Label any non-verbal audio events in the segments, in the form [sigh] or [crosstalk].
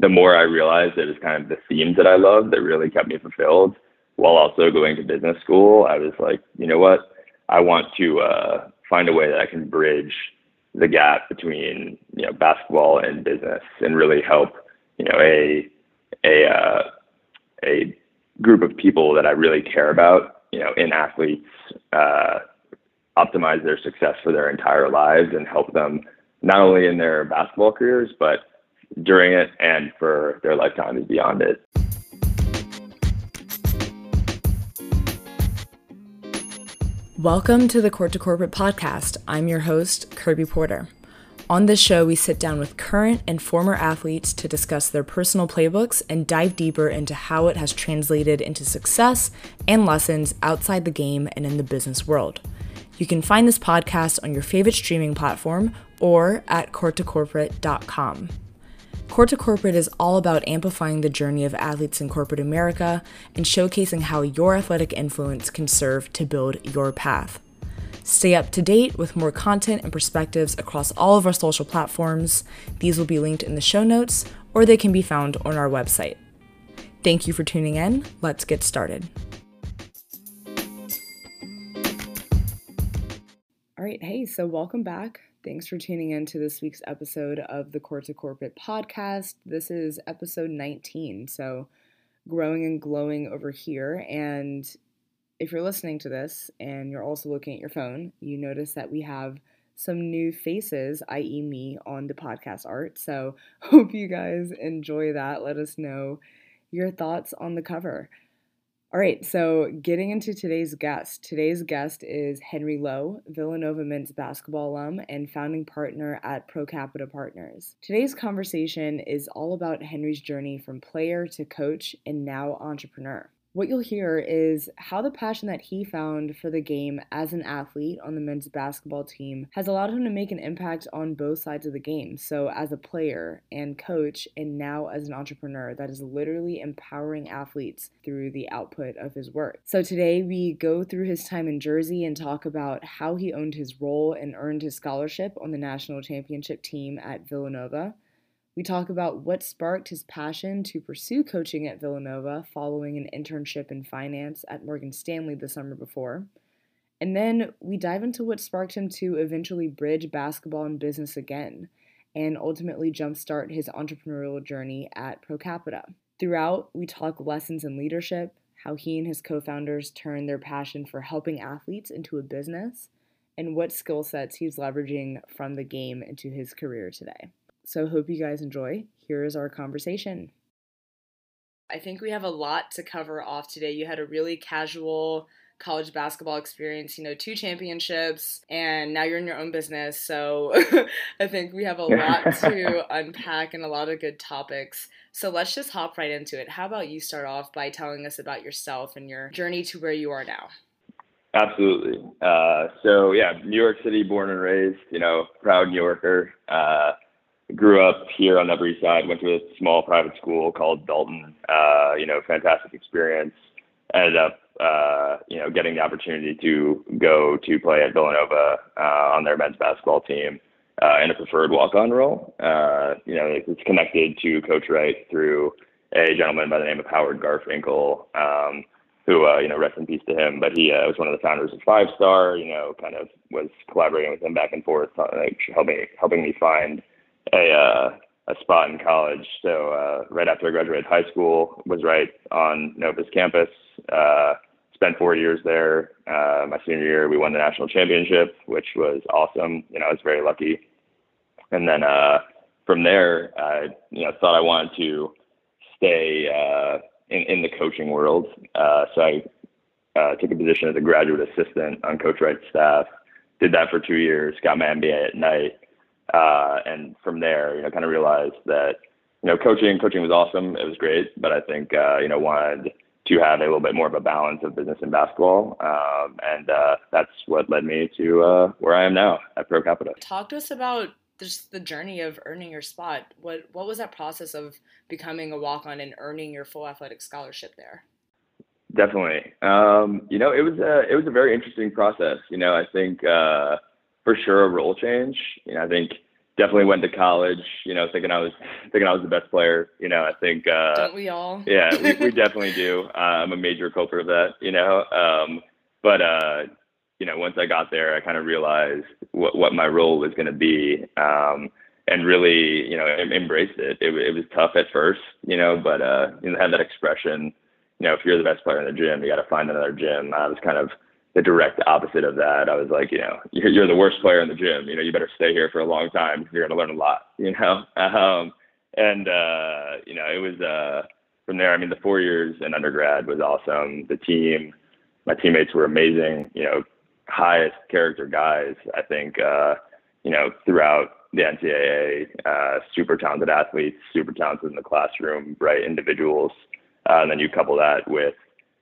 the more I realized that it was kind of the themes that I loved that really kept me fulfilled while also going to business school, I was like, you know what? I want to uh, find a way that I can bridge the gap between you know basketball and business and really help you know a a uh, a group of people that I really care about you know in athletes uh, optimize their success for their entire lives and help them not only in their basketball careers but during it and for their lifetime, lifetimes beyond it. Welcome to the Court to Corporate podcast. I'm your host, Kirby Porter. On this show, we sit down with current and former athletes to discuss their personal playbooks and dive deeper into how it has translated into success and lessons outside the game and in the business world. You can find this podcast on your favorite streaming platform or at courttocorporate.com. Court to Corporate is all about amplifying the journey of athletes in corporate America and showcasing how your athletic influence can serve to build your path. Stay up to date with more content and perspectives across all of our social platforms. These will be linked in the show notes or they can be found on our website. Thank you for tuning in. Let's get started. All right, hey, so welcome back Thanks for tuning in to this week's episode of the Court to Corporate podcast. This is episode 19, so growing and glowing over here. And if you're listening to this and you're also looking at your phone, you notice that we have some new faces, i.e., me, on the podcast art. So [laughs] hope you guys enjoy that. Let us know your thoughts on the cover. All right, so getting into today's guest. Today's guest is Henry Lowe, Villanova men's basketball alum and founding partner at Pro Capita Partners. Today's conversation is all about Henry's journey from player to coach and now entrepreneur. What you'll hear is how the passion that he found for the game as an athlete on the men's basketball team has allowed him to make an impact on both sides of the game. So, as a player and coach, and now as an entrepreneur, that is literally empowering athletes through the output of his work. So, today we go through his time in Jersey and talk about how he owned his role and earned his scholarship on the national championship team at Villanova we talk about what sparked his passion to pursue coaching at Villanova following an internship in finance at Morgan Stanley the summer before. And then we dive into what sparked him to eventually bridge basketball and business again and ultimately jumpstart his entrepreneurial journey at Pro Capita. Throughout, we talk lessons in leadership, how he and his co founders turned their passion for helping athletes into a business, and what skill sets he's leveraging from the game into his career today. So, hope you guys enjoy. Here is our conversation. I think we have a lot to cover off today. You had a really casual college basketball experience, you know, two championships, and now you're in your own business. So [laughs] I think we have a lot [laughs] to unpack and a lot of good topics. So let's just hop right into it. How about you start off by telling us about yourself and your journey to where you are now? Absolutely. Uh, so, yeah, New York City, born and raised, you know, proud New Yorker. Uh, grew up here on the Upper East Side, went to a small private school called Dalton. Uh, you know, fantastic experience. Ended up, uh, you know, getting the opportunity to go to play at Villanova uh, on their men's basketball team uh, in a preferred walk-on role. Uh, you know, it's connected to Coach Wright through a gentleman by the name of Howard Garfinkel, um, who, uh, you know, rest in peace to him. But he uh, was one of the founders of Five Star. You know, kind of was collaborating with him back and forth, uh, like helping helping me find a uh, a spot in college. So uh, right after I graduated high school, was right on Nova's campus. Uh, spent four years there. Uh, my senior year, we won the national championship, which was awesome. You know, I was very lucky. And then uh, from there, I you know thought I wanted to stay uh, in in the coaching world. Uh, so I uh, took a position as a graduate assistant on Coach Wright's staff. Did that for two years. Got my MBA at night uh, and from there, you know, kind of realized that, you know, coaching, coaching was awesome. It was great, but I think, uh, you know, wanted to have a little bit more of a balance of business and basketball. Um, and uh, that's what led me to uh, where I am now at Pro Capita. Talk to us about just the journey of earning your spot. What what was that process of becoming a walk on and earning your full athletic scholarship there? Definitely. Um, you know, it was a it was a very interesting process. You know, I think uh, for sure a role change. You know, I think definitely went to college, you know, thinking I was thinking I was the best player. You know, I think uh Don't we all? yeah, we, we [laughs] definitely do. Uh, I'm a major culprit of that, you know. Um but uh you know, once I got there, I kind of realized what what my role was going to be. Um and really, you know, embraced it. it. It was tough at first, you know, but uh, you know, had that expression, you know, if you're the best player in the gym, you got to find another gym. I was kind of the direct opposite of that. I was like, you know, you're, the worst player in the gym. You know, you better stay here for a long time. You're going to learn a lot. [laughs] You know, um, and uh, you know, it was uh, from there. I mean, the four years in undergrad was awesome. The team, my teammates were amazing. You know, highest character guys. I think, uh, you know, throughout the NCAA, uh, super talented athletes, super talented in the classroom, bright individuals, uh, and then you couple that with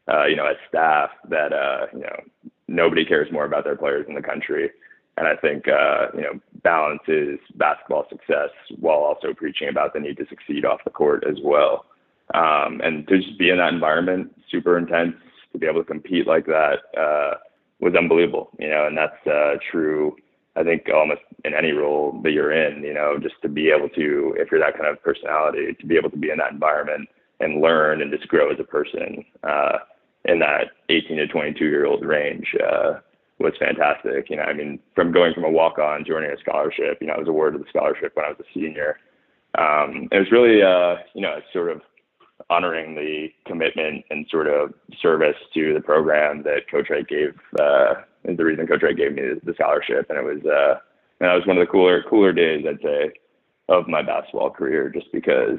uh, you know, as staff that, uh, you know, nobody cares more about their players in the country. And I think, uh, you know, balances basketball success while also preaching about the need to succeed off the court as well. Um, and to just be in that environment, super intense, to be able to compete like that, uh, was unbelievable, you know, and that's, uh, true. I think almost in any role that you're in, you know, just to be able to, if you're that kind of personality, to be able to be in that environment and learn and just grow as a person, uh, in that 18 to 22 year old range uh, was fantastic. You know, I mean, from going from a walk on to earning a scholarship, you know, I was awarded the scholarship when I was a senior. Um, it was really, uh, you know, sort of honoring the commitment and sort of service to the program that Coach Wright gave, uh, is the reason Coach Wright gave me the scholarship. And it was, uh, and that was one of the cooler, cooler days, I'd say, of my basketball career, just because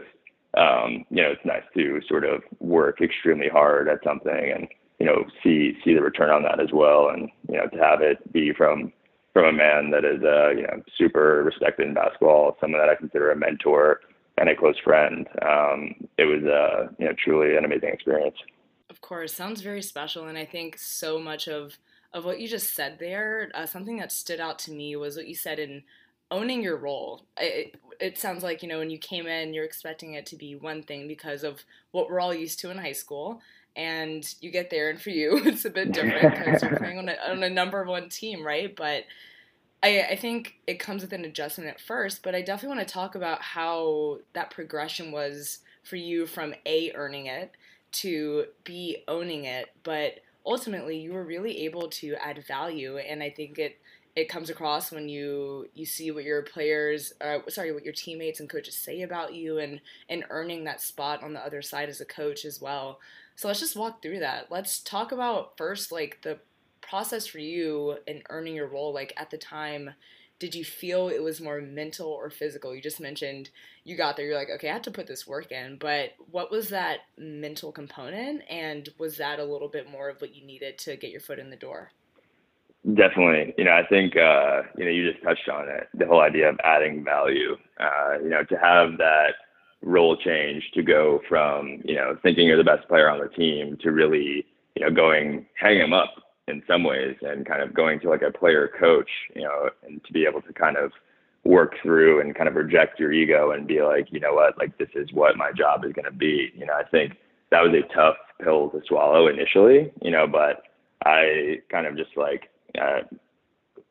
um, you know, it's nice to sort of work extremely hard at something and, you know, see, see the return on that as well. And, you know, to have it be from, from a man that is, uh, you know, super respected in basketball, someone that I consider a mentor and a close friend. Um, it was, uh, you know, truly an amazing experience. Of course, sounds very special. And I think so much of, of what you just said there, uh, something that stood out to me was what you said in owning your role. It, it sounds like, you know, when you came in, you're expecting it to be one thing because of what we're all used to in high school. And you get there, and for you, [laughs] it's a bit different because you're playing on a, on a number one team, right? But I, I think it comes with an adjustment at first, but I definitely want to talk about how that progression was for you from A, earning it, to B, owning it. But ultimately, you were really able to add value. And I think it it comes across when you you see what your players uh, sorry what your teammates and coaches say about you and and earning that spot on the other side as a coach as well. So let's just walk through that. Let's talk about first like the process for you in earning your role. Like at the time did you feel it was more mental or physical? You just mentioned you got there you're like okay i have to put this work in. But what was that mental component? And was that a little bit more of what you needed to get your foot in the door Definitely. You know, I think, uh, you know, you just touched on it, the whole idea of adding value, uh, you know, to have that role change to go from, you know, thinking you're the best player on the team to really, you know, going, hang him up in some ways and kind of going to like a player coach, you know, and to be able to kind of work through and kind of reject your ego and be like, you know what, like this is what my job is going to be. You know, I think that was a tough pill to swallow initially, you know, but I kind of just like, uh,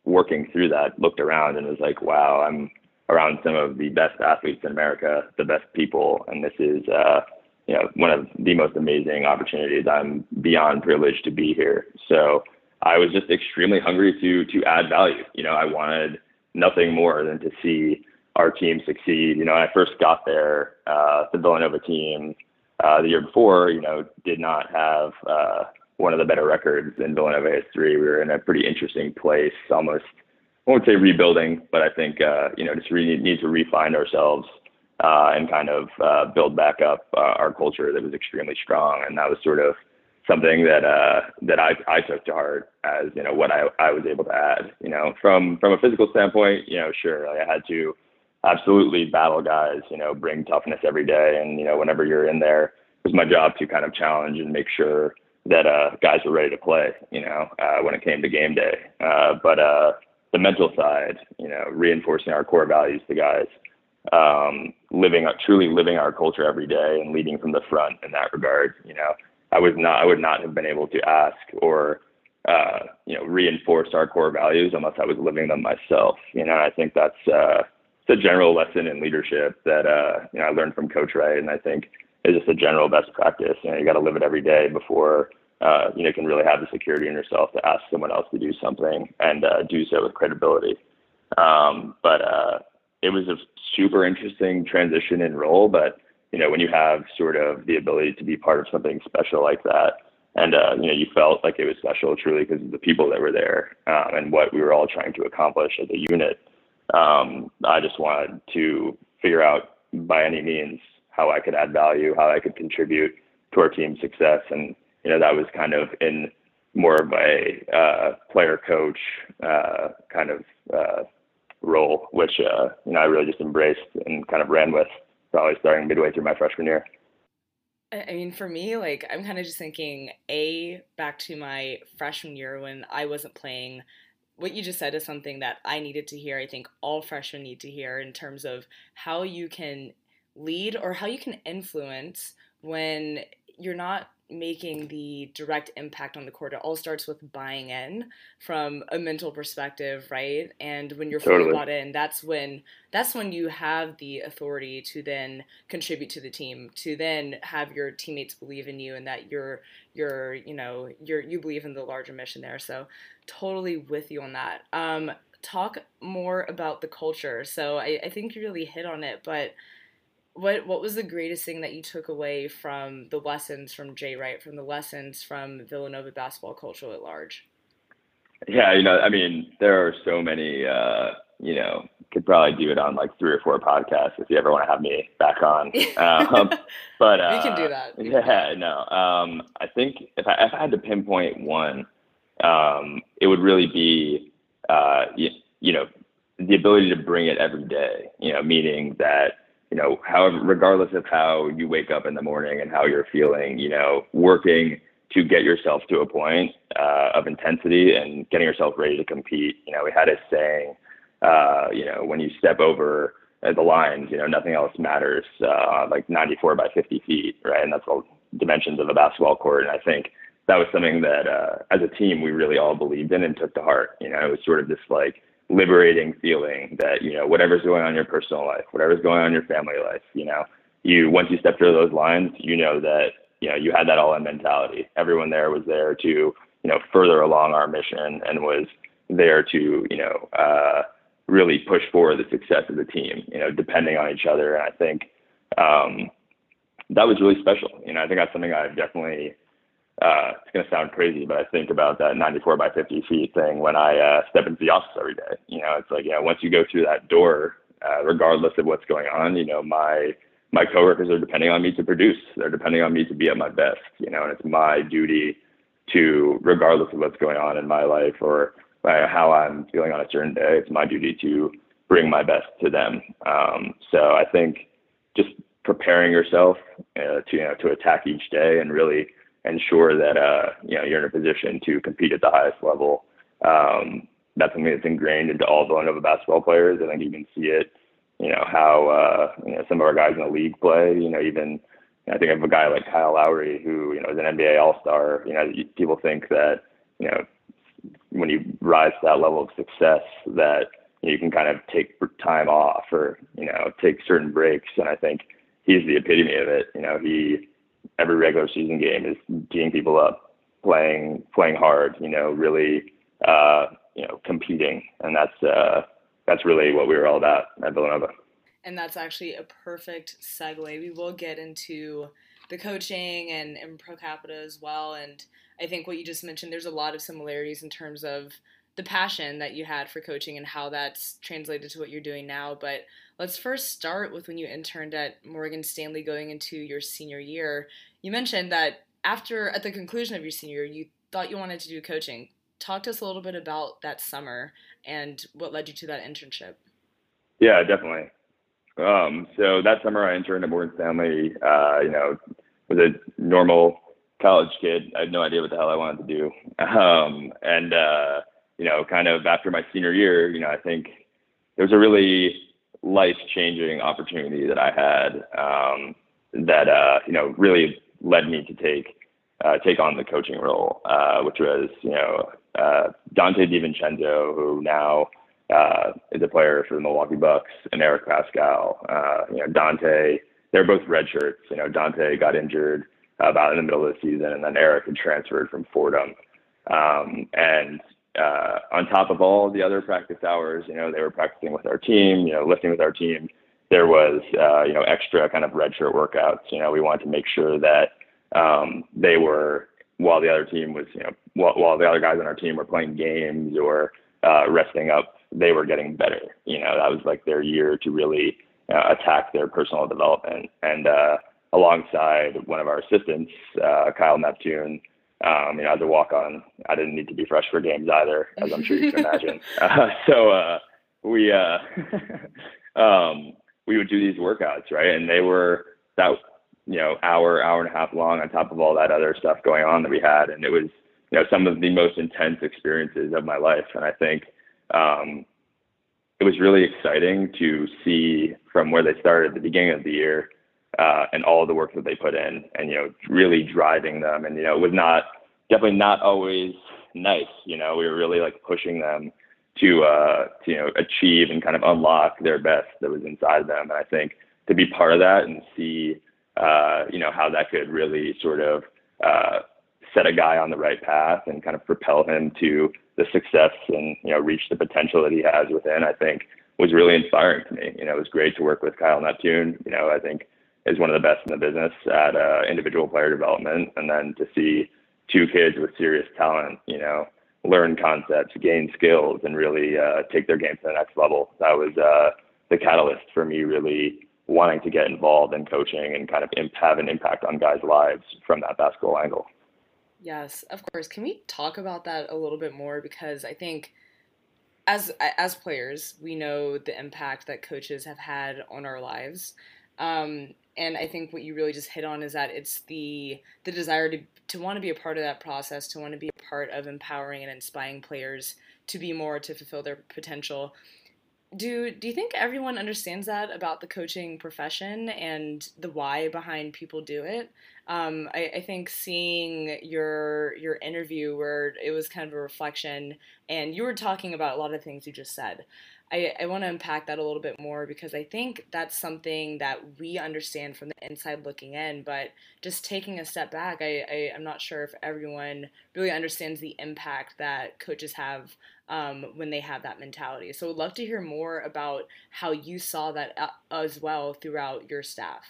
working through that, looked around and was like, wow, I'm around some of the best athletes in America, the best people, and this is, uh, you know, one of the most amazing opportunities. I'm beyond privileged to be here. So I was just extremely hungry to to add value. You know, I wanted nothing more than to see our team succeed. You know, when I first got there, uh, the Villanova team uh, the year before, you know, did not have uh, one of the better records in Villanova history. We were in a pretty interesting place, almost I won't say rebuilding, but I think uh, you know just really need to refine ourselves uh, and kind of uh, build back up uh, our culture that was extremely strong, and that was sort of something that uh, that I, I took to heart as you know what I, I was able to add. You know, from from a physical standpoint, you know, sure, I had to absolutely battle guys. You know, bring toughness every day, and you know, whenever you're in there, it was my job to kind of challenge and make sure that uh, guys were ready to play, you know, uh, when it came to game day. Uh, but uh, the mental side, you know, reinforcing our core values to guys, um, living, truly living our culture every day and leading from the front in that regard. You know, I was not, I would not have been able to ask or, uh, you know, reinforce our core values unless I was living them myself. You know, I think that's uh, it's a general lesson in leadership that uh, you know I learned from Coach Wright, and I think is just a general best practice. You know, you got to live it every day before uh, you know can really have the security in yourself to ask someone else to do something and uh, do so with credibility. Um, but uh, it was a super interesting transition in role, but you know when you have sort of the ability to be part of something special like that. And uh, you know, you felt like it was special truly because of the people that were there um, and what we were all trying to accomplish as a unit um, I just wanted to figure out by any means how I could add value, how I could contribute to our team's success, and you know that was kind of in more of a uh, player coach uh, kind of uh, role, which uh, you know I really just embraced and kind of ran with, probably starting midway through my freshman year. I mean, for me, like I'm kind of just thinking a back to my freshman year when I wasn't playing what you just said is something that I needed to hear. I think all freshmen need to hear in terms of how you can lead or how you can influence when you're not making the direct impact on the court. It all starts with buying in from a mental perspective, right? And when you're totally. fully bought in, that's when that's when you have the authority to then contribute to the team, to then have your teammates believe in you and that you're you're, you know, you're you believe in the larger mission there. So totally with you on that. Um talk more about the culture. So I, I think you really hit on it, but what what was the greatest thing that you took away from the lessons from Jay Wright, from the lessons from Villanova basketball culture at large? Yeah, you know, I mean, there are so many. Uh, you know, could probably do it on like three or four podcasts if you ever want to have me back on. [laughs] Um, but uh, we can do that. [laughs] yeah, no. Um, I think if I, if I had to pinpoint one, um, it would really be, uh, you, you know, the ability to bring it every day. You know, meaning that you know, however, regardless of how you wake up in the morning and how you're feeling, you know, working to get yourself to a point uh, of intensity and getting yourself ready to compete. You know, we had a saying, uh, you know, when you step over the lines, you know, nothing else matters, uh, like 94 by 50 feet, right? And that's all dimensions of a basketball court. And I think that was something that, uh, as a team, we really all believed in and took to heart. You know, it was sort of this like, liberating feeling that you know whatever's going on in your personal life, whatever's going on in your family life, you know, you once you step through those lines, you know that you know you had that all in mentality. Everyone there was there to you know further along our mission and was there to you know uh, really push forward the success of the team. You know, depending on each other, and I think um, that was really special. You know, I think that's something I've definitely uh, it's going to sound crazy, but I think about that 94 by 50 feet thing when I uh, step into the office every day. You know, it's like, you know, once you go through that door, uh, regardless of what's going on, you know, my my coworkers are depending on me to produce. They're depending on me to be at my best. You know, and it's my duty to, regardless of what's going on in my life or uh, how I'm feeling on a certain day, it's my duty to bring my best to them. Um, so I think just preparing yourself uh, to you know to attack each day and really ensure that uh, you know you're in a position to compete at the highest level. Um, that's something that's ingrained into all Villanova basketball players. I think you can see it. You know how uh, you know some of our guys in the league play. You know even I think of a guy like Kyle Lowry who you know is an NBA All Star. You know people think that you know when you rise to that level of success that you, know, you can kind of take time off or you know take certain breaks. And I think he's the epitome of it. You know he every regular season game is geeing people up, playing playing hard. You know, really, uh, you know, competing, and that's uh, that's really what we were all about at Villanova. And that's actually a perfect segue. We will get into the coaching and, and pro capita as well. And I think what you just mentioned, there's a lot of similarities in terms of the passion that you had for coaching and how that's translated to what you're doing now. But let's first start with when you interned at Morgan Stanley going into your senior year. You mentioned that after, at the conclusion of your senior year, you thought you wanted to do coaching. Talk to us a little bit about that summer and what led you to that internship. Yeah, definitely. Um, so that summer I interned at Morgan Stanley, uh, you know, was a normal college kid. I had no idea what the hell I wanted to do. Um, and, uh, you know, kind of after my senior year, you know, I think it was a really life changing opportunity that I had um, that, uh, you know, really led me to take uh, take on the coaching role, uh, which was, you know, uh, Donte DiVincenzo, who now uh, is a player for the Milwaukee Bucks, and Eric Paschall. Uh, you know, Donte. They're both red shirts. You know, Donte got injured about in the middle of the season, and then Eric had transferred from Fordham. Um, and uh, on top of all the other practice hours, you know, they were practicing with our team, you know, lifting with our team. There was, uh, you know, extra kind of redshirt workouts. You know, we wanted to make sure that um, they were, while the other team was, you know, while, while the other guys on our team were playing games or uh, resting up, they were getting better. You know, that was like their year to really uh, attack their personal development. And uh, alongside one of our assistants, uh, Kyle Neptune, um, you know, as a walk on, I didn't need to be fresh for games either, as I'm sure you can [laughs] imagine. Uh, so uh, we uh, [laughs] um, we would do these workouts, right? And they were that you know hour, hour and a half long, on top of all that other stuff going on that we had, and it was you know some of the most intense experiences of my life. And I think um, it was really exciting to see from where they started at the beginning of the year uh, and all the work that they put in, and you know, really driving them. And you know, it was not definitely not always nice. You know, we were really like pushing them to uh, to you know achieve and kind of unlock their best that was inside them. And I think to be part of that and see uh, you know how that could really sort of uh, set a guy on the right path and kind of propel him to the success and you know reach the potential that he has within. I think was really inspiring to me. You know, it was great to work with Kyle Neptune. You know, I think is one of the best in the business at uh, individual player development. And then to see two kids with serious talent, you know, learn concepts, gain skills, and really uh, take their game to the next level. That was uh, the catalyst for me really wanting to get involved in coaching and kind of imp- have an impact on guys' lives from that basketball angle. Yes, of course. Can we talk about that a little bit more? Because I think as as players, we know the impact that coaches have had on our lives. Um, and I think what you really just hit on is that it's the the desire to to want to be a part of that process, to want to be a part of empowering and inspiring players to be more, to fulfill their potential. Do do you think everyone understands that about the coaching profession and the why behind people do it? Um, I, I, think seeing your your interview where it was kind of a reflection, and you were talking about a lot of things you just said. I, I want to unpack that a little bit more because I think that's something that we understand from the inside looking in, but just taking a step back, I, I, am not sure if everyone really understands the impact that coaches have um, when they have that mentality. So I'd love to hear more about how you saw that uh, as well throughout your staff.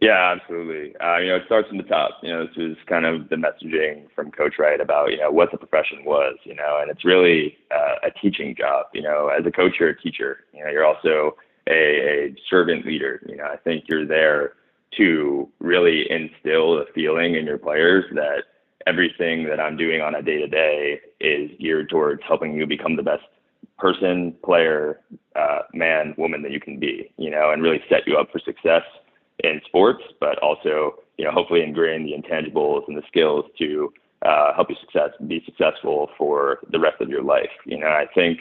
Yeah, absolutely. Uh, you know, it starts from the top. You know, this is kind of the messaging from Coach Wright about you know what the profession was. You know, and it's really uh, a teaching job. You know, as a coach, you're a teacher. You know, you're also a, a servant leader. You know, I think you're there to really instill the feeling in your players that everything that I'm doing on a day to day is geared towards helping you become the best person, player, uh, man, woman that you can be. You know, and really set you up for success in sports, but also, you know, hopefully ingrain the intangibles and the skills to uh, help you success be successful for the rest of your life. You know, I think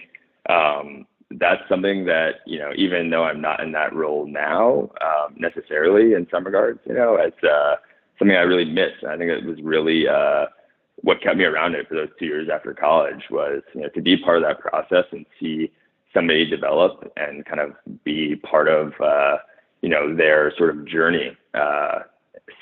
um, that's something that you know, even though I'm not in that role now um, necessarily in some regards, you know, it's uh, something I really miss. And I think it was really uh, what kept me around it for those two years after college was you know to be part of that process and see somebody develop and kind of be part of uh, you know their sort of journey uh,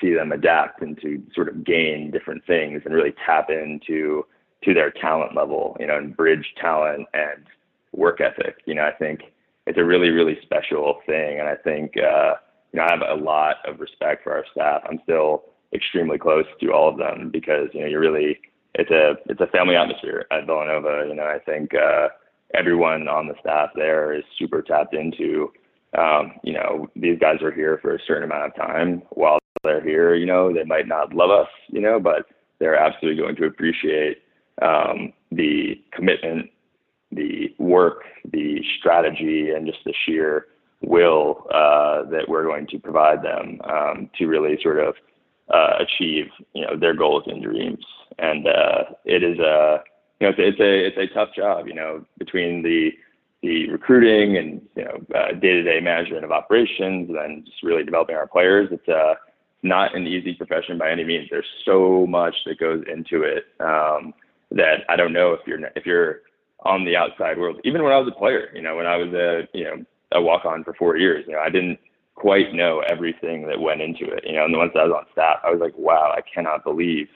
see them adapt and to sort of gain different things and really tap into to their talent level you know and bridge talent and work ethic. You know i think it's a really really special thing and i think uh, you know i have a lot of respect for our staff. I'm still extremely close to all of them because you know you're really it's a it's a family atmosphere at villanova. You know i think uh, everyone on the staff there is super tapped into um, you know, these guys are here for a certain amount of time. While they're here, you know, they might not love us, you know, but they're absolutely going to appreciate um, the commitment, the work, the strategy, and just the sheer will uh, that we're going to provide them um, to really sort of uh, achieve, you know, their goals and dreams. And uh, it is a, you know, it's a, it's a it's a tough job, you know, between the the recruiting and you know uh, day-to-day management of operations, and then just really developing our players. It's uh, not an easy profession by any means. There's so much that goes into it um, that I don't know if you're if you're on the outside world. Even when I was a player, you know, when I was a you know a walk on for four years, you know, I didn't quite know everything that went into it. You know, and the once I was on staff, I was like, wow, I cannot believe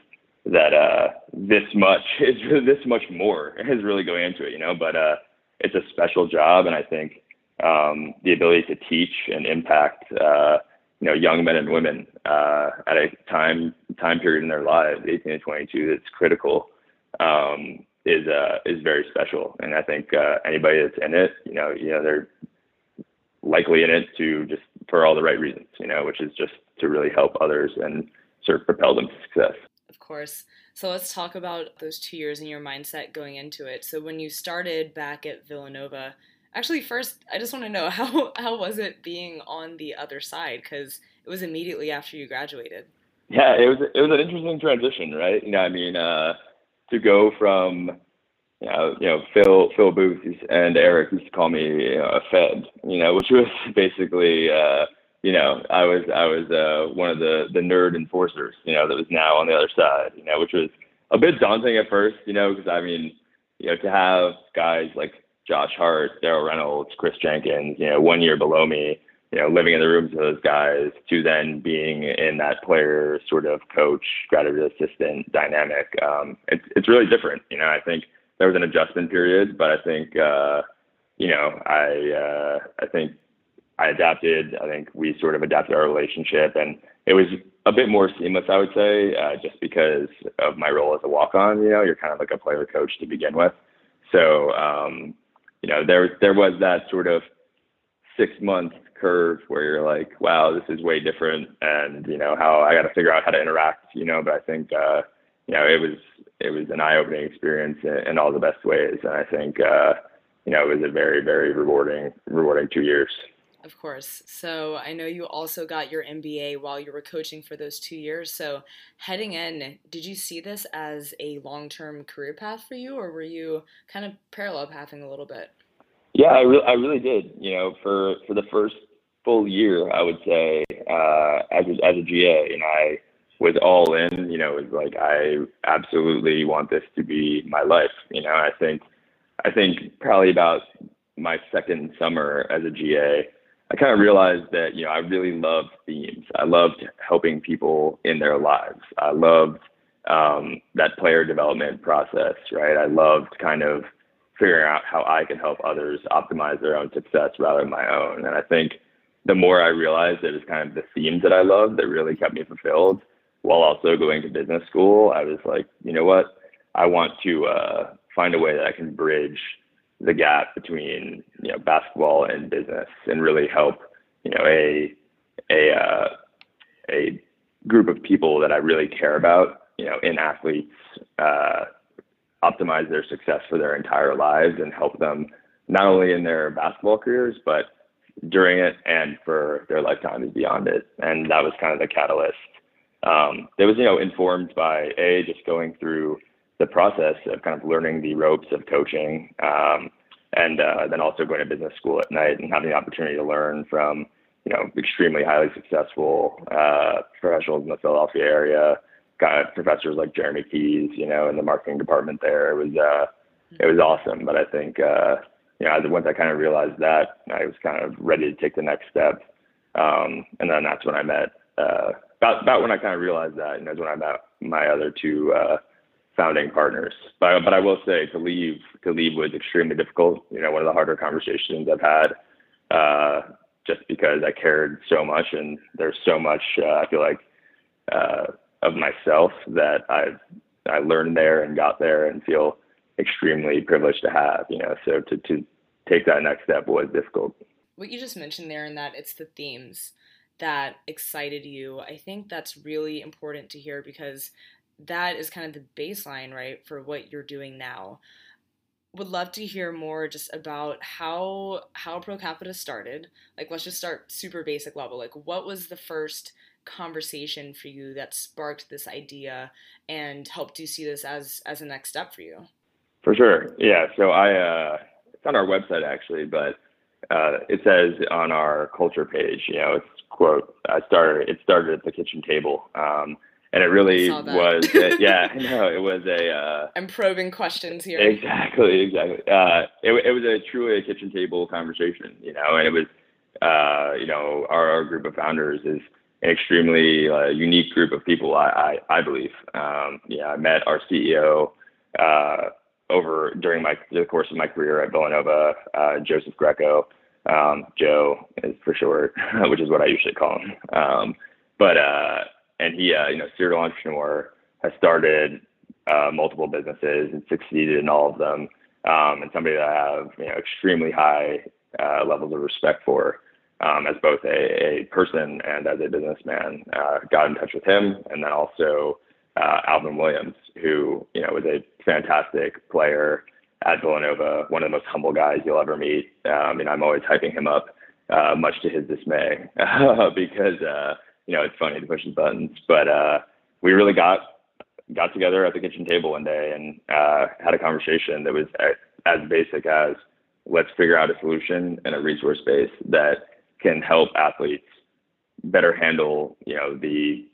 that uh, this much [laughs] is this much more is really going into it. You know, but uh, it's a special job, and I think um, the ability to teach and impact. Uh, you know, young men and women uh, at a time time period in their lives, 18 to 22, that's critical, um, is uh, is very special. And I think uh, anybody that's in it, you know, you know, they're likely in it to just for all the right reasons, you know, which is just to really help others and sort of propel them to success. Of course. So let's talk about those two years and your mindset going into it. So when you started back at Villanova, actually, first, I just want to know [laughs] how how was it being on the other side? Because it was immediately after you graduated. Yeah, it was it was an interesting transition, right? You know, I mean, uh, to go from you know, you know, Phil Phil Booth and Eric used to call me you know, a Fed, you know, which was [laughs] basically, uh, you know, I was I was uh, one of the the nerd enforcers, you know, that was now on the other side, you know, which was a bit daunting at first, you know, because I mean, you know, to have guys like Josh Hart, Darryl Reynolds, Kris Jenkins, you know, one year below me, you know, living in the rooms of those guys, to then being in that player sort of coach, graduate assistant dynamic, um, it's it's really different, you know. I think there was an adjustment period, but I think uh, you know I uh, I think I adapted. I think we sort of adapted our relationship, and it was a bit more seamless, I would say, uh, just because of my role as a walk-on. You know, you're kind of like a player coach to begin with, so um, you know there there was that sort of six month curve where you're like, wow, this is way different, and you know how I got to figure out how to interact. You know, but I think uh, you know it was it was an eye-opening experience in, in all the best ways, and I think uh, you know it was a very very rewarding rewarding two years. Of course. So I know you also got your MBA while you were coaching for those two years. So heading in, did you see this as a long-term career path for you, or were you kind of parallel pathing a little bit? Yeah, I, re- I really did. You know, for for the first full year, I would say uh, as a, as a GA, know, I was all in. You know, it was like I absolutely want this to be my life. You know, I think I think probably about my second summer as a GA, I kind of realized that you know I really loved themes. I loved helping people in their lives. I loved um, that player development process. Right. I loved kind of figuring out how I could help others optimize their own success rather than my own. And I think the more I realized that it was kind of the themes that I loved that really kept me fulfilled, while also going to business school, I was like, you know what? I want to uh, find a way that I can bridge the gap between you know basketball and business and really help you know a a uh, a group of people that I really care about you know in athletes uh, optimize their success for their entire lives and help them not only in their basketball careers but during it and for their lifetimes beyond it. And that was kind of the catalyst. Um, was you know informed by a just going through the process of kind of learning the ropes of coaching, um, and uh, then also going to business school at night and having the opportunity to learn from you know extremely highly successful uh, professionals in the Philadelphia area. Got professors like Jeremy Keys, you know, in the marketing department there. It was uh, it was awesome, but I think uh, you know as once I kind of realized that, I was kind of ready to take the next step, um, and then that's when I met. Uh, about about when I kind of realized that, you know, is when I met my other two uh, founding partners. But but I will say to leave to leave was extremely difficult. You know, one of the harder conversations I've had, uh, just because I cared so much, and there's so much uh, I feel like uh, of myself that I've I learned there and got there, and feel extremely privileged to have. You know, so to to take that next step was difficult. What you just mentioned there, and that it's the themes that excited you. I think that's really important to hear because that is kind of the baseline, right, for what you're doing now. Would love to hear more just about how how Pro Capita started. Like let's just start super basic level. Like what was the first conversation for you that sparked this idea and helped you see this as as a next step for you? For sure. Yeah. So I uh it's on our website actually, but uh, it says on our culture page, you know, it's quote, I started, it started at the kitchen table. Um, and it really was. A, [laughs] yeah, no, it was a. Uh, I'm probing questions here. Exactly, exactly. Uh, it it was a truly a kitchen table conversation, you know, and it was, uh, you know, our, our group of founders is an extremely uh, unique group of people. I I, I believe. Um, yeah, I met our CEO. Uh, over during my the course of my career at Villanova, uh, Joseph Greco, um, Joe is for short, [laughs] which is what I usually call him. Um, but uh, and he, uh, you know, serial entrepreneur, has started uh, multiple businesses and succeeded in all of them, um, and somebody that I have you know extremely high uh, levels of respect for. Um, as both a, a person and as a businessman, uh, got in touch with him, and then also uh, Alvin Williams, who you know was a fantastic player at Villanova, one of the most humble guys you'll ever meet. Um, and I'm always hyping him up, uh, much to his dismay, [laughs] because uh, you know it's funny to push his buttons. But uh, we really got got together at the kitchen table one day and uh, had a conversation that was as basic as let's figure out a solution and a resource base that can help athletes better handle you know the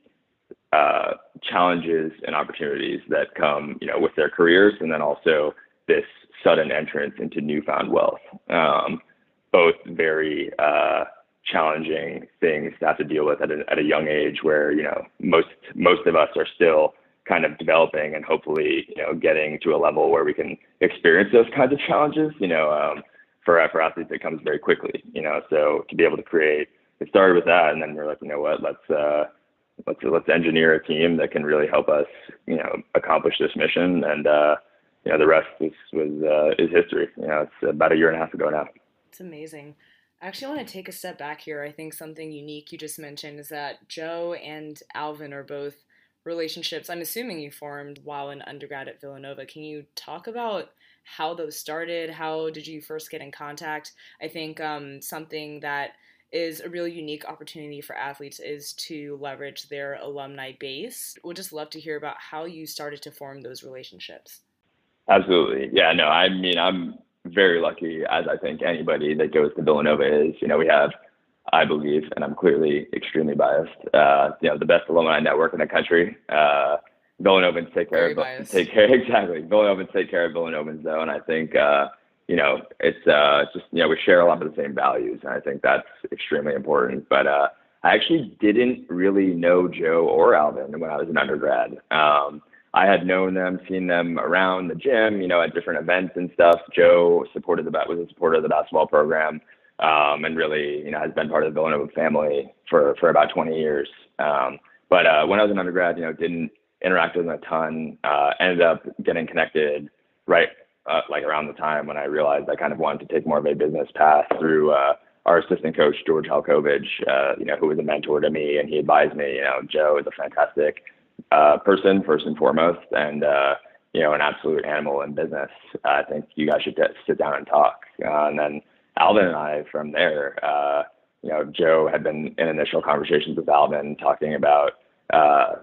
uh, challenges and opportunities that come, you know, with their careers, and then also this sudden entrance into newfound wealth. Um, both very uh, challenging things to have to deal with at a, at a young age, where you know most most of us are still kind of developing and hopefully you know getting to a level where we can experience those kinds of challenges. You know, um, for for athletes, it comes very quickly. You know, so to be able to create, it started with that, and then we're like, you know what, let's uh, let's let's engineer a team that can really help us, you know, accomplish this mission. And uh, you know, the rest is was uh, is history. You know, it's about a year and a half ago now. It's amazing. I actually want to take a step back here. I think something unique you just mentioned is that Joe and Alvin are both relationships I'm assuming you formed while in undergrad at Villanova. Can you talk about how those started? How did you first get in contact? I think um, something that is a really unique opportunity for athletes is to leverage their alumni base. We'd just love to hear about how you started to form those relationships. Absolutely. Yeah, no, I mean, I'm very lucky, as I think anybody that goes to Villanova is. You know, we have, I believe, and I'm clearly extremely biased, uh, you know, the best alumni network in the country. Uh, Villanovans take care very of take care [laughs] exactly. Villanovans take care of Villanovans though, and I think uh, you know, it's uh, just you know we share a lot of the same values, and I think that's extremely important. But uh, I actually didn't really know Joe or Alvin when I was an undergrad. Um, I had known them, seen them around the gym, you know, at different events and stuff. Joe supported the was a supporter of the basketball program, um, and really, you know, has been part of the Villanova family for for about 20 years. Um, but uh, when I was an undergrad, you know, didn't interact with them a ton. Uh, ended up getting connected right uh, like around the time when I realized I kind of wanted to take more of a business path through uh, our assistant coach George Halcovage, uh, you know, who was a mentor to me, and he advised me, you know, Joe is a fantastic uh, person first and foremost, and uh, you know, an absolute animal in business. I think you guys should sit down and talk. Uh, and then Alvin and I, from there, uh, you know, Joe had been in initial conversations with Alvin talking about uh,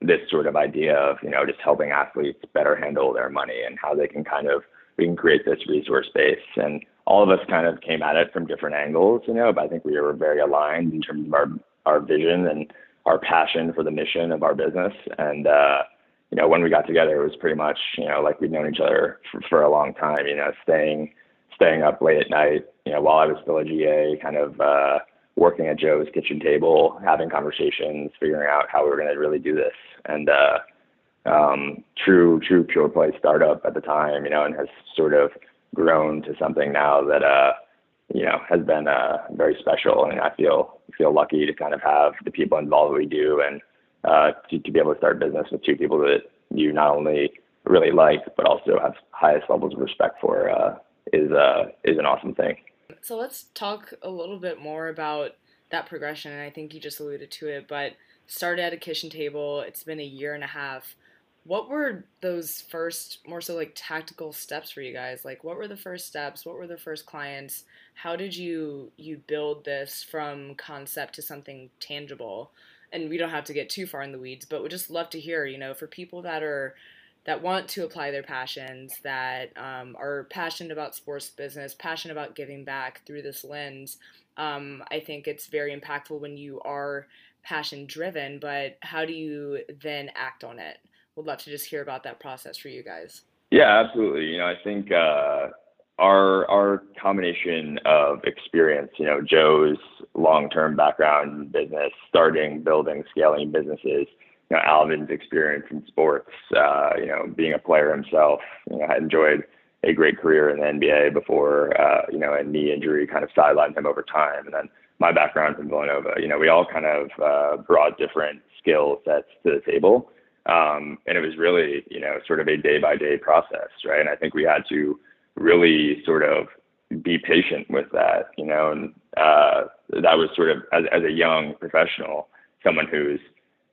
this sort of idea of you know just helping athletes better handle their money and how they can kind of we can create this resource base and all of us kind of came at it from different angles you know but i think we were very aligned in terms of our our vision and our passion for the mission of our business and uh you know when we got together it was pretty much you know like we'd known each other for, for a long time you know staying staying up late at night you know while i was still a ga kind of uh working at Joe's kitchen table, having conversations, figuring out how we were going to really do this. And uh, um, true, true pure play startup at the time, you know, and has sort of grown to something now that, uh, you know, has been uh, very special. And I feel feel lucky to kind of have the people involved we do, and uh, to, to be able to start business with two people that you not only really like, but also have highest levels of respect for, uh, is uh, is an awesome thing. So let's talk a little bit more about that progression. And I think you just alluded to it, but started at a kitchen table. It's been a year and a half. What were those first, more so like tactical steps for you guys? Like, what were the first steps? What were the first clients? How did you you build this from concept to something tangible? And we don't have to get too far in the weeds, but we'd just love to hear. You know, for people that are that want to apply their passions, that um, are passionate about sports business, passionate about giving back through this lens. Um, I think it's very impactful when you are passion driven, but how do you then act on it? Would love to just hear about that process for you guys. Yeah, absolutely. You know, I think uh, our our combination of experience, you know, Joe's long-term background in business, starting, building, scaling businesses, you know, Alvin's experience in sports, uh, you know, being a player himself, you know, had enjoyed a great career in the NBA before, uh, you know, a knee injury kind of sidelined him over time. And then my background from Villanova, you know, we all kind of uh, brought different skill sets to the table. Um, and it was really, you know, sort of a day by day process, right? And I think we had to really sort of be patient with that, you know, and uh, that was sort of as, as a young professional, someone who's,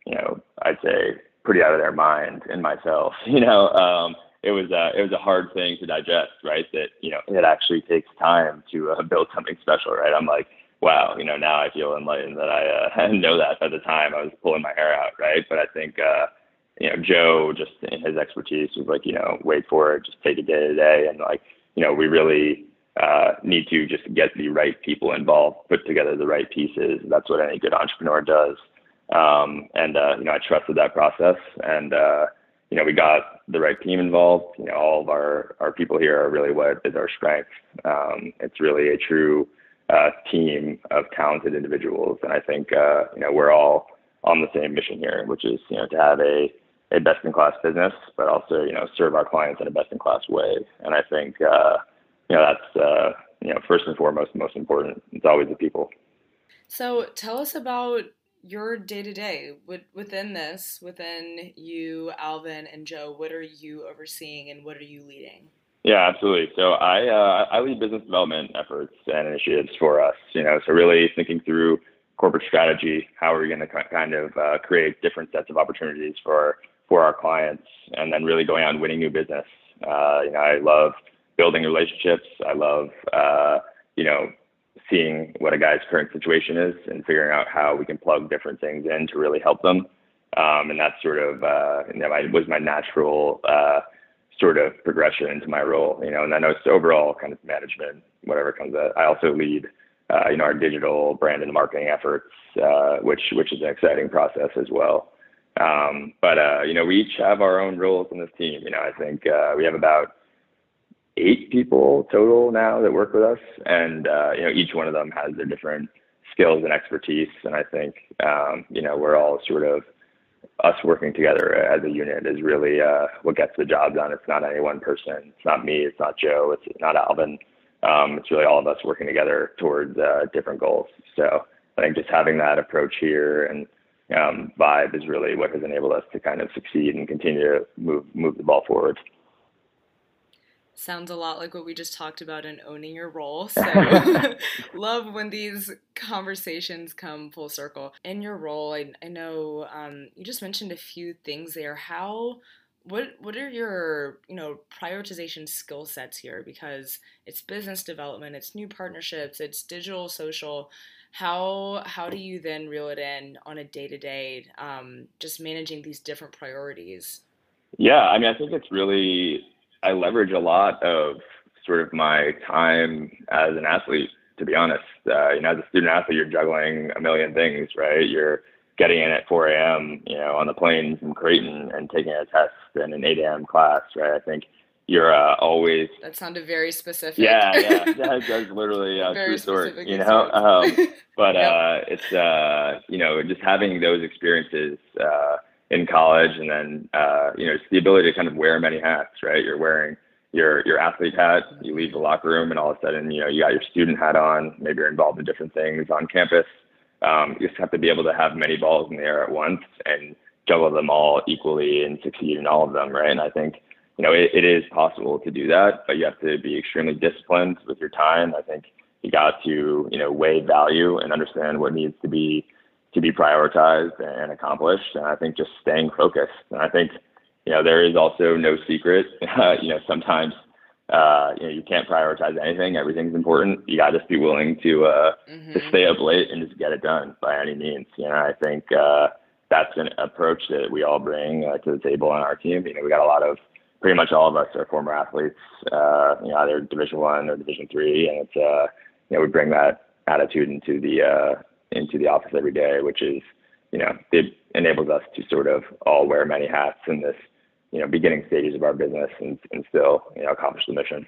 you know, I'd say pretty out of their mind in myself, [laughs] you know, um, it was a, it was a hard thing to digest, right? That, you know, it actually takes time to uh, build something special, right? I'm like, wow, you know, now I feel enlightened that I uh, [laughs] know that at the time I was pulling my hair out, right? But I think, uh, you know, Joe just in his expertise was like, you know, wait for it, just take it day to day. And like, you know, we really uh, need to just get the right people involved, put together the right pieces. That's what any good entrepreneur does. Um, and, uh, you know, I trusted that process and, uh, you know, we got the right team involved. You know, all of our, our people here are really what is our strength. Um, it's really a true uh, team of talented individuals. And I think, uh, you know, we're all on the same mission here, which is, you know, to have a, a best in class business, but also, you know, serve our clients in a best in class way. And I think, uh, you know, that's, uh, you know, first and foremost, most important. It's always the people. So tell us about your day to day within this, within you, Alvin, and Joe. What are you overseeing and what are you leading? Yeah, absolutely. So I uh, I lead business development efforts and initiatives for us. You know, so really thinking through corporate strategy, how are we going to kind of uh, create different sets of opportunities for for our clients, and then really going out and winning new business. Uh, you know, I love building relationships. I love uh, you know seeing what a guy's current situation is and figuring out how we can plug different things in to really help them. Um, and that's sort of uh, you know, my, was my natural uh, sort of progression into my role. You know, and then it's overall kind of management, whatever comes out. I also lead uh, you know our digital brand and marketing efforts, uh, which which is an exciting process as well. Um, but uh, you know, we each have our own roles in this team. You know, I think uh, we have about eight people total now that work with us, and uh, you know each one of them has their different skills and expertise. And I think um, you know we're all sort of us working together as a unit is really uh, what gets the job done. It's not any one person. It's not me. It's not Joe. It's not Alvin. Um, it's really all of us working together towards uh, different goals. So I think just having that approach here and um, vibe is really what has enabled us to kind of succeed and continue to move move the ball forward sounds a lot like what we just talked about in owning your role. [laughs] So [laughs] love when these conversations come full circle. In your role, I, I know um, you just mentioned a few things there. How what what are your you know prioritization skill sets here? Because it's business development, it's new partnerships, it's digital social. How how do you then reel it in on a day to day, just managing these different priorities? Yeah, I mean, I think it's really I leverage a lot of sort of my time as an athlete. To be honest, uh, you know, as a student athlete, you're juggling a million things, right? You're getting in at 4 a.m., you know, on the plane from Creighton and taking a test in an 8 a.m. class, right? I think you're uh, always. That sounded very specific. Yeah, yeah, [laughs] that, that's literally a true story, you know. Um, [laughs] but yep. uh, it's uh, you know just having those experiences uh, in college, and then uh, you know it's the ability to kind of wear many hats, right? You're wearing your your athlete hat, you leave the locker room, and all of a sudden you know you got your student hat on. Maybe you're involved in different things on campus. Um, you just have to be able to have many balls in the air at once and juggle them all equally and succeed in all of them, right? And I think you know it, it is possible to do that, but you have to be extremely disciplined with your time. I think you got to you know weigh value and understand what needs to be to be prioritized and accomplished. And I think just staying focused. And I think, you know, there is also no secret. Uh, [laughs] you know, sometimes, uh, you know, you can't prioritize anything. Everything's important. You got to just be willing to, uh, mm-hmm. to stay up late and just get it done by any means. You know, I think, uh, that's an approach that we all bring uh, to the table on our team. You know, we got a lot of, pretty much all of us are former athletes, uh, you know, either Division One or Division Three, and it's, uh, you know, we bring that attitude into the, uh, into the office every day, which is you know, it enables us to sort of all wear many hats in this, you know, beginning stages of our business and, and still, you know, accomplish the mission.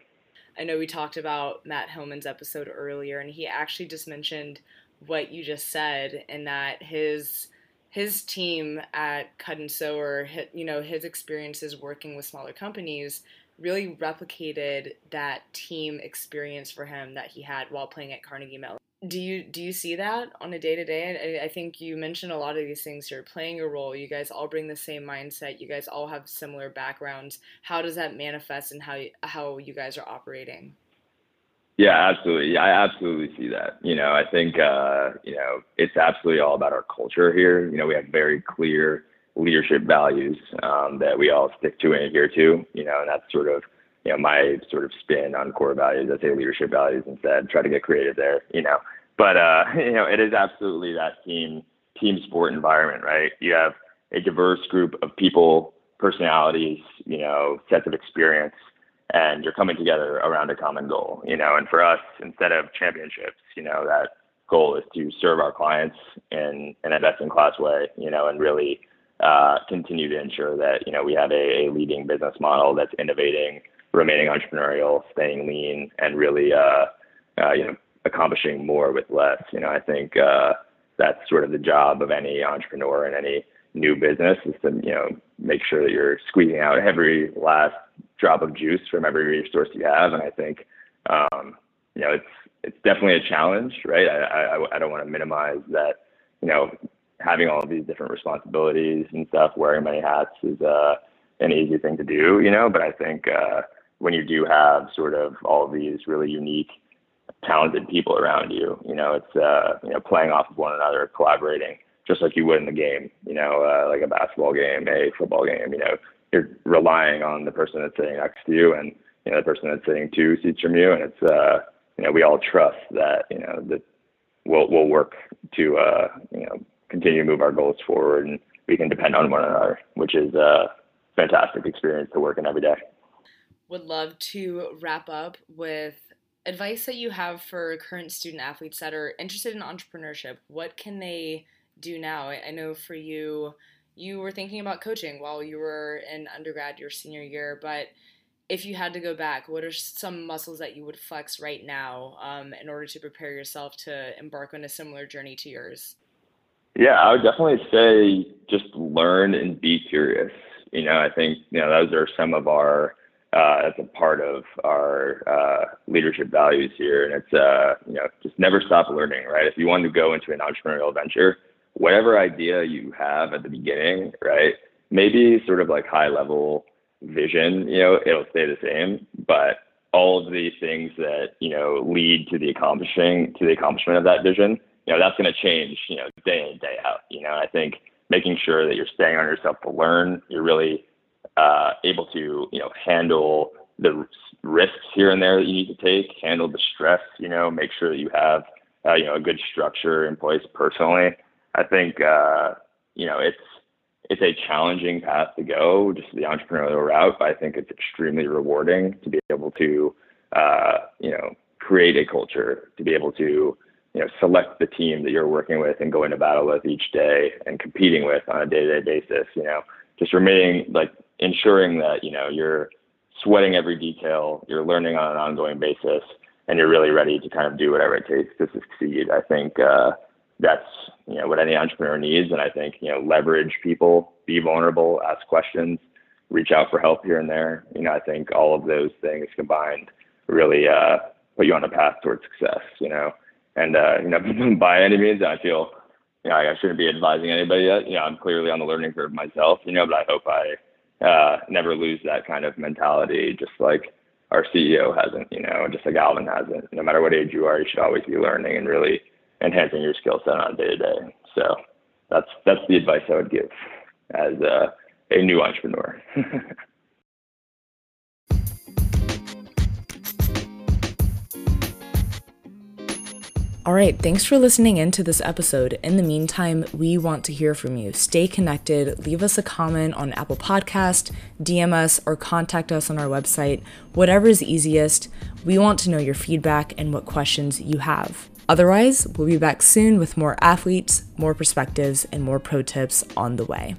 I know we talked about Matt Hillman's episode earlier, and he actually just mentioned what you just said, and that his his team at Cut and Sew, or you know, his experiences working with smaller companies, really replicated that team experience for him that he had while playing at Carnegie Mellon do you do you see that on a day to day? I think you mentioned a lot of these things. You're playing a role. You guys all bring the same mindset. You guys all have similar backgrounds. How does that manifest in how how you guys are operating? Yeah, absolutely. I absolutely see that. You know, I think uh, you know it's absolutely all about our culture here. You know, we have very clear leadership values um, that we all stick to and adhere to. You know, and that's sort of you know, my sort of spin on core values. I say leadership values instead. Try to get creative there, you know. But uh, [laughs] you know, it is absolutely that team team sport environment, right? You have a diverse group of people, personalities, you know, sets of experience, and you're coming together around a common goal, you know. And for us, instead of championships, you know, that goal is to serve our clients in in a best in class way, you know, and really uh, continue to ensure that you know we have a, a leading business model that's innovating remaining entrepreneurial, staying lean, and really, uh, uh, you know, accomplishing more with less. You know, I think uh, that's sort of the job of any entrepreneur in any new business is to, you know, make sure that you're squeezing out every last drop of juice from every resource you have. And I think, um, you know, it's it's definitely a challenge, right? I I, I don't want to minimize that. You know, having all these different responsibilities and stuff, wearing many hats is uh, an easy thing to do, you know. But I think uh, when you do have sort of all of these really unique, talented people around you. You know, it's uh, you know playing off of one another, collaborating, just like you would in the game. You know, uh, like a basketball game, a football game. You know, you're relying on the person that's sitting next to you, and you know the person that's sitting two seats from you, and it's uh, you know we all trust that you know that we'll we'll work to uh, you know continue to move our goals forward, and we can depend on one another, which is a fantastic experience to work in every day would love to wrap up with advice that you have for current student athletes that are interested in entrepreneurship. What can they do now? I know for you, you were thinking about coaching while you were in undergrad your senior year, but if you had to go back, what are some muscles that you would flex right now um, in order to prepare yourself to embark on a similar journey to yours? Yeah, I would definitely say just learn and be curious. You know, I think you know those are some of our uh, that's a part of our uh, leadership values here. And it's, uh, you know, just never stop learning, right? If you want to go into an entrepreneurial venture, whatever idea you have at the beginning, right? Maybe sort of like high level vision, you know, it'll stay the same, but all of these things that, you know, lead to the accomplishing, to the accomplishment of that vision, you know, that's to change, you know, day in, day out. You know, I think making sure that you're staying on yourself to learn, you're really uh, able to you know handle the risks here and there that you need to take, handle the stress, you know, make sure that you have uh, you know a good structure in place personally. I think uh, you know it's it's a challenging path to go, just the entrepreneurial route, but I think it's extremely rewarding to be able to uh, you know create a culture, to be able to you know select the team that you're working with and go into battle with each day and competing with on a day-to-day basis. You know, just remaining like ensuring that you know you're sweating every detail, you're learning on an ongoing basis, and you're really ready to kind of do whatever it takes to succeed. I think uh, that's you know what any entrepreneur needs, and I think you know leverage people, be vulnerable, ask questions, reach out for help here and there. You know, I think all of those things combined really uh, put you on a path towards success. You know, and uh, you know [laughs] by any means, I feel you know I shouldn't be advising anybody yet. You know, I'm clearly on the learning curve myself. You know, but I hope I uh, never lose that kind of mentality, just like our CEO hasn't, you know, just like Alvin hasn't. No matter what age you are, you should always be learning and really enhancing your skill set on a day to day. So that's that's the advice I would give as a, a new entrepreneur. [laughs] All right, thanks for listening in to this episode. In the meantime, we want to hear from you. Stay connected, leave us a comment on Apple Podcast, DM us, or contact us on our website. Whatever is easiest. We want to know your feedback and what questions you have. Otherwise, we'll be back soon with more athletes, more perspectives, and more pro tips on the way.